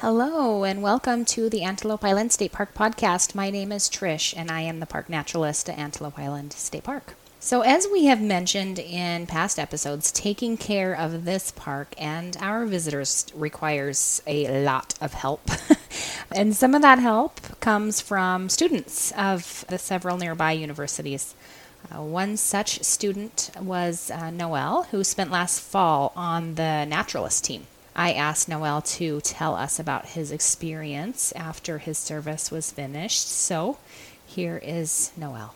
Hello, and welcome to the Antelope Island State Park podcast. My name is Trish, and I am the park naturalist at Antelope Island State Park. So, as we have mentioned in past episodes, taking care of this park and our visitors requires a lot of help. and some of that help comes from students of the several nearby universities. Uh, one such student was uh, Noel, who spent last fall on the naturalist team. I asked Noel to tell us about his experience after his service was finished. So here is Noel.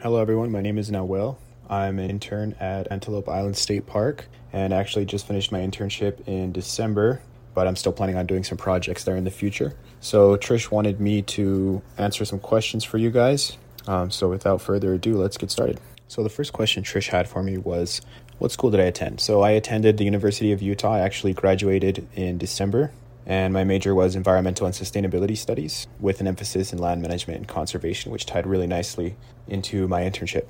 Hello, everyone. My name is Noel. I'm an intern at Antelope Island State Park and actually just finished my internship in December, but I'm still planning on doing some projects there in the future. So, Trish wanted me to answer some questions for you guys. Um, so, without further ado, let's get started. So, the first question Trish had for me was what school did I attend? So I attended the University of Utah. I actually graduated in December, and my major was environmental and sustainability studies with an emphasis in land management and conservation, which tied really nicely into my internship.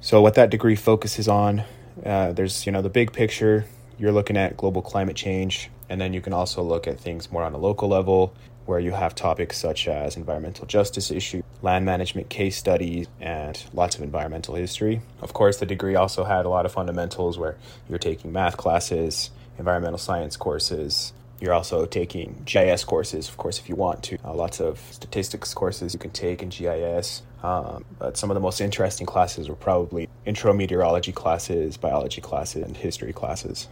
So what that degree focuses on, uh, there's you know the big picture. You're looking at global climate change, and then you can also look at things more on a local level, where you have topics such as environmental justice issue, land management case studies, and lots of environmental history. Of course, the degree also had a lot of fundamentals where you're taking math classes, environmental science courses. You're also taking GIS courses, of course, if you want to. Uh, lots of statistics courses you can take in GIS. Um, but some of the most interesting classes were probably intro meteorology classes, biology classes, and history classes.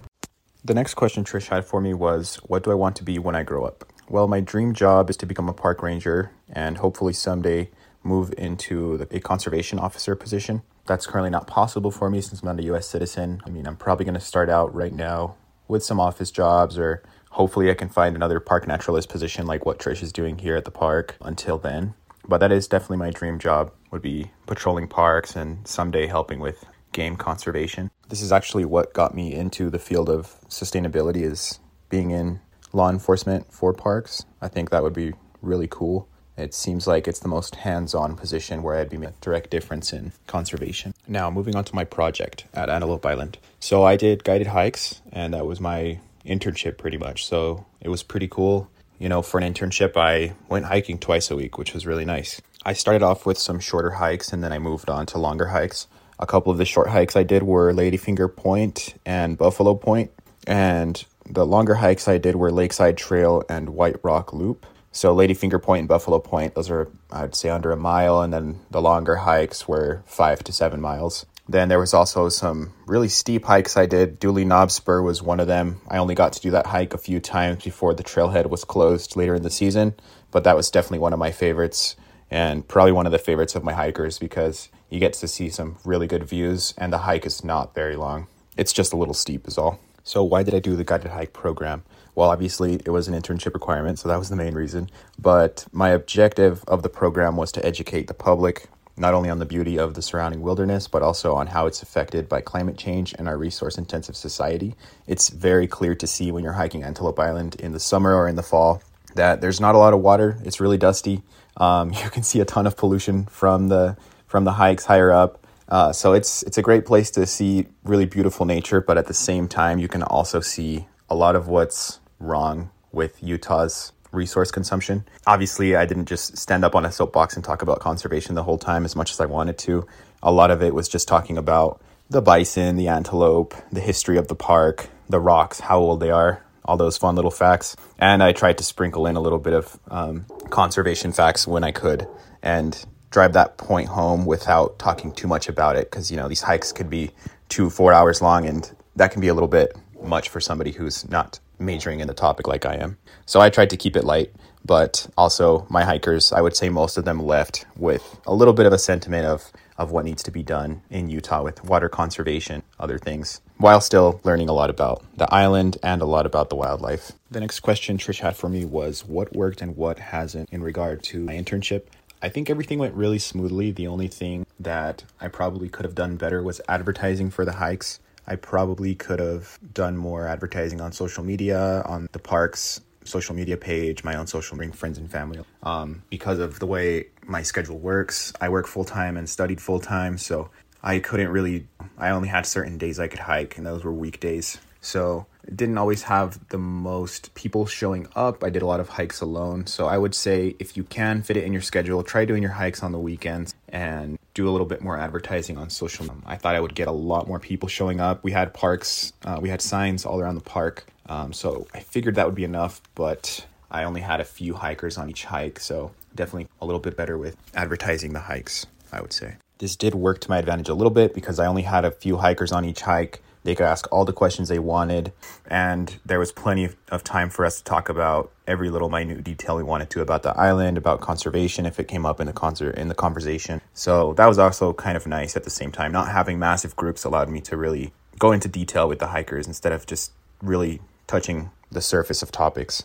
The next question Trish had for me was What do I want to be when I grow up? Well, my dream job is to become a park ranger and hopefully someday move into a conservation officer position. That's currently not possible for me since I'm not a US citizen. I mean, I'm probably going to start out right now with some office jobs or hopefully I can find another park naturalist position like what Trish is doing here at the park until then. But that is definitely my dream job would be patrolling parks and someday helping with game conservation. This is actually what got me into the field of sustainability is being in law enforcement for parks. I think that would be really cool. It seems like it's the most hands on position where I'd be making a direct difference in conservation. Now, moving on to my project at Antelope Island. So, I did guided hikes, and that was my internship pretty much. So, it was pretty cool. You know, for an internship, I went hiking twice a week, which was really nice. I started off with some shorter hikes and then I moved on to longer hikes. A couple of the short hikes I did were Ladyfinger Point and Buffalo Point, and the longer hikes I did were Lakeside Trail and White Rock Loop. So Lady Finger Point and Buffalo Point, those are I'd say under a mile, and then the longer hikes were five to seven miles. Then there was also some really steep hikes I did. Dooley Knob Spur was one of them. I only got to do that hike a few times before the trailhead was closed later in the season, but that was definitely one of my favorites and probably one of the favorites of my hikers because you get to see some really good views and the hike is not very long. It's just a little steep is all. So, why did I do the guided hike program? Well, obviously, it was an internship requirement, so that was the main reason. But my objective of the program was to educate the public not only on the beauty of the surrounding wilderness, but also on how it's affected by climate change and our resource intensive society. It's very clear to see when you're hiking Antelope Island in the summer or in the fall that there's not a lot of water. It's really dusty. Um, you can see a ton of pollution from the from the hikes higher up. Uh, so it's it's a great place to see really beautiful nature, but at the same time, you can also see a lot of what's wrong with Utah's resource consumption. Obviously, I didn't just stand up on a soapbox and talk about conservation the whole time as much as I wanted to. A lot of it was just talking about the bison, the antelope, the history of the park, the rocks, how old they are, all those fun little facts. And I tried to sprinkle in a little bit of um, conservation facts when I could. And drive that point home without talking too much about it because you know these hikes could be two four hours long and that can be a little bit much for somebody who's not majoring in the topic like i am. So i tried to keep it light but also my hikers i would say most of them left with a little bit of a sentiment of of what needs to be done in utah with water conservation other things while still learning a lot about the island and a lot about the wildlife. The next question trish had for me was what worked and what hasn't in regard to my internship I think everything went really smoothly. The only thing that I probably could have done better was advertising for the hikes. I probably could have done more advertising on social media, on the park's social media page, my own social, bring friends and family. Um, because of the way my schedule works, I work full time and studied full time, so I couldn't really. I only had certain days I could hike, and those were weekdays. So didn't always have the most people showing up. I did a lot of hikes alone. So I would say if you can fit it in your schedule, try doing your hikes on the weekends and do a little bit more advertising on social. I thought I would get a lot more people showing up. We had parks, uh, we had signs all around the park. Um, so I figured that would be enough, but I only had a few hikers on each hike. So definitely a little bit better with advertising the hikes, I would say. This did work to my advantage a little bit because I only had a few hikers on each hike they could ask all the questions they wanted, and there was plenty of time for us to talk about every little minute detail we wanted to about the island, about conservation if it came up in the concert in the conversation. So that was also kind of nice at the same time. Not having massive groups allowed me to really go into detail with the hikers instead of just really touching the surface of topics.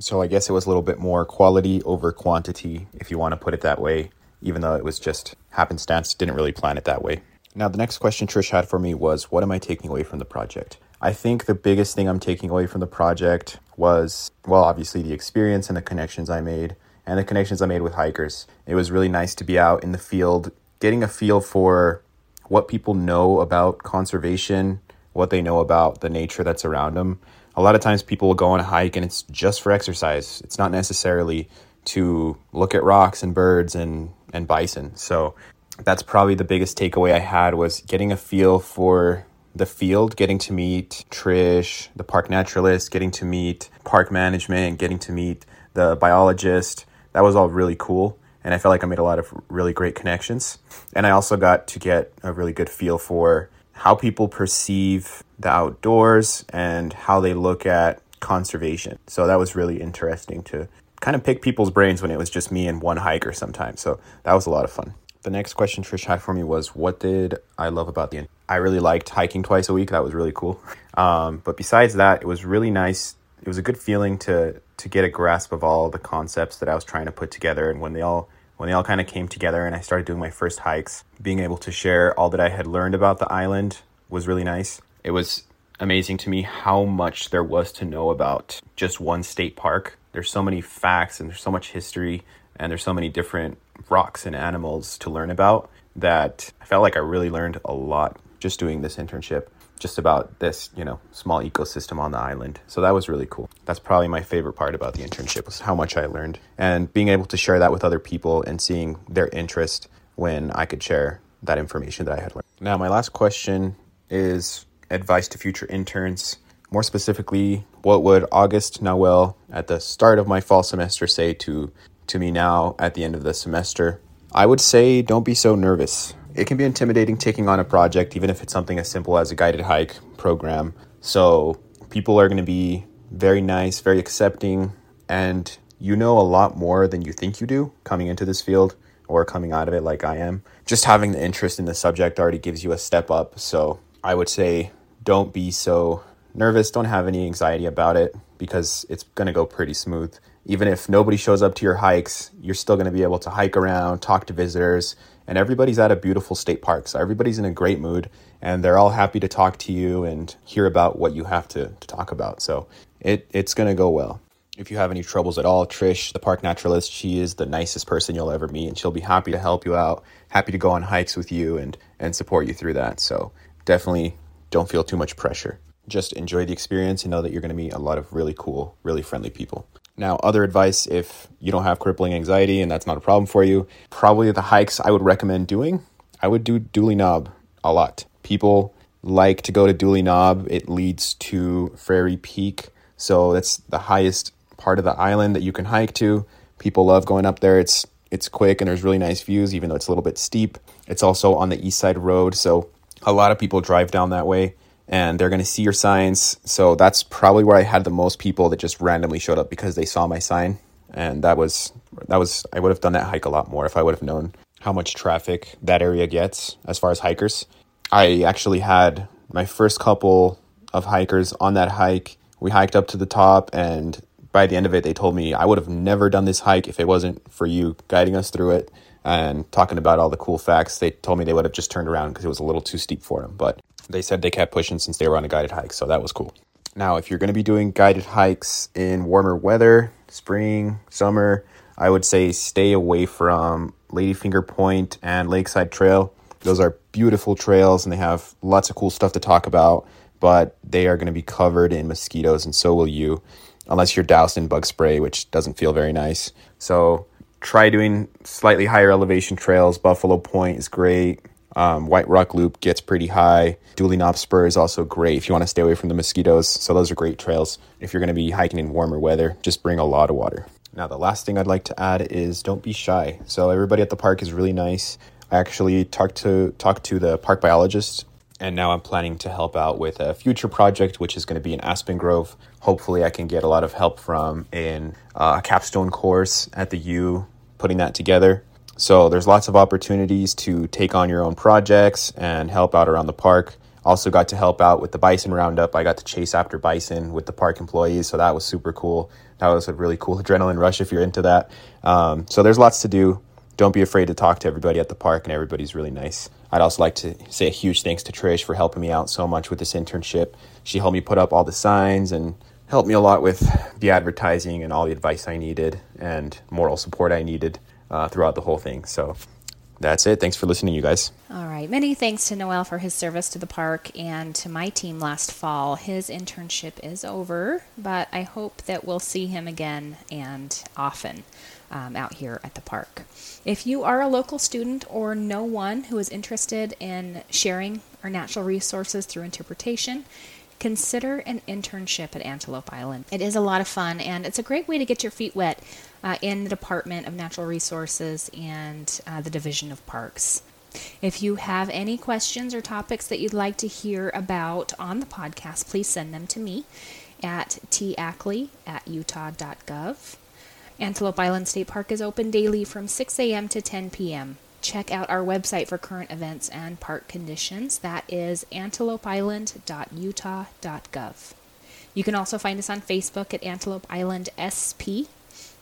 So I guess it was a little bit more quality over quantity, if you want to put it that way, even though it was just happenstance, didn't really plan it that way. Now, the next question Trish had for me was What am I taking away from the project? I think the biggest thing I'm taking away from the project was, well, obviously the experience and the connections I made, and the connections I made with hikers. It was really nice to be out in the field, getting a feel for what people know about conservation, what they know about the nature that's around them. A lot of times people will go on a hike and it's just for exercise. It's not necessarily to look at rocks and birds and, and bison. So that's probably the biggest takeaway I had was getting a feel for the field, getting to meet Trish, the park naturalist, getting to meet park management, getting to meet the biologist. That was all really cool. And I felt like I made a lot of really great connections. And I also got to get a really good feel for how people perceive the outdoors and how they look at conservation. So that was really interesting to kind of pick people's brains when it was just me and one hiker sometimes. So that was a lot of fun. The next question Trish had for me was, "What did I love about the?" I really liked hiking twice a week. That was really cool. Um, but besides that, it was really nice. It was a good feeling to to get a grasp of all the concepts that I was trying to put together, and when they all when they all kind of came together, and I started doing my first hikes, being able to share all that I had learned about the island was really nice. It was amazing to me how much there was to know about just one state park. There's so many facts and there's so much history and there's so many different rocks and animals to learn about that I felt like I really learned a lot just doing this internship just about this, you know, small ecosystem on the island. So that was really cool. That's probably my favorite part about the internship was how much I learned and being able to share that with other people and seeing their interest when I could share that information that I had learned. Now, my last question is advice to future interns. More specifically, what would August Noel at the start of my fall semester say to to me now at the end of the semester. I would say don't be so nervous. It can be intimidating taking on a project, even if it's something as simple as a guided hike program. So, people are going to be very nice, very accepting, and you know a lot more than you think you do coming into this field or coming out of it like I am. Just having the interest in the subject already gives you a step up. So, I would say don't be so nervous, don't have any anxiety about it because it's going to go pretty smooth even if nobody shows up to your hikes, you're still going to be able to hike around, talk to visitors, and everybody's at a beautiful state park. So everybody's in a great mood and they're all happy to talk to you and hear about what you have to, to talk about. So it, it's going to go well. If you have any troubles at all, Trish, the park naturalist, she is the nicest person you'll ever meet and she'll be happy to help you out, happy to go on hikes with you and, and support you through that. So definitely don't feel too much pressure. Just enjoy the experience and know that you're going to meet a lot of really cool, really friendly people. Now, other advice if you don't have crippling anxiety and that's not a problem for you, probably the hikes I would recommend doing, I would do Dooley Knob a lot. People like to go to Dooley Knob, it leads to Frary Peak. So that's the highest part of the island that you can hike to. People love going up there. It's it's quick and there's really nice views even though it's a little bit steep. It's also on the east side road, so a lot of people drive down that way and they're going to see your signs. So that's probably where I had the most people that just randomly showed up because they saw my sign. And that was that was I would have done that hike a lot more if I would have known how much traffic that area gets as far as hikers. I actually had my first couple of hikers on that hike. We hiked up to the top and by the end of it they told me I would have never done this hike if it wasn't for you guiding us through it and talking about all the cool facts. They told me they would have just turned around because it was a little too steep for them, but they said they kept pushing since they were on a guided hike, so that was cool. Now, if you're going to be doing guided hikes in warmer weather, spring, summer, I would say stay away from Ladyfinger Point and Lakeside Trail. Those are beautiful trails and they have lots of cool stuff to talk about. but they are going to be covered in mosquitoes, and so will you, unless you're doused in bug spray, which doesn't feel very nice. So try doing slightly higher elevation trails. Buffalo Point is great. Um, White Rock Loop gets pretty high. Dooley Knob Spur is also great if you want to stay away from the mosquitoes. So those are great trails. If you're going to be hiking in warmer weather, just bring a lot of water. Now, the last thing I'd like to add is don't be shy. So everybody at the park is really nice. I actually talked to talked to the park biologist and now I'm planning to help out with a future project, which is going to be in Aspen Grove. Hopefully, I can get a lot of help from in uh, a capstone course at the U, putting that together. So there's lots of opportunities to take on your own projects and help out around the park. Also got to help out with the bison roundup. I got to chase after bison with the park employees, so that was super cool. That was a really cool adrenaline rush if you're into that. Um, so there's lots to do. Don't be afraid to talk to everybody at the park, and everybody's really nice. I'd also like to say a huge thanks to Trish for helping me out so much with this internship. She helped me put up all the signs and helped me a lot with the advertising and all the advice I needed and moral support I needed uh, throughout the whole thing. So that's it. Thanks for listening, you guys. All right. Many thanks to Noel for his service to the park and to my team last fall. His internship is over, but I hope that we'll see him again and often um, out here at the park. If you are a local student or know one who is interested in sharing our natural resources through interpretation, consider an internship at Antelope Island. It is a lot of fun and it's a great way to get your feet wet uh, in the Department of Natural Resources and uh, the Division of Parks. If you have any questions or topics that you'd like to hear about on the podcast, please send them to me at tackley at utah.gov. Antelope Island State Park is open daily from 6 a.m. to 10 p.m. Check out our website for current events and park conditions. That is antelopeisland.utah.gov. You can also find us on Facebook at Antelope Island SP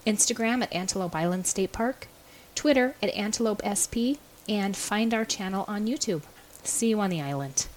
Instagram at Antelope Island State Park, Twitter at Antelope SP, and find our channel on YouTube. See you on the island.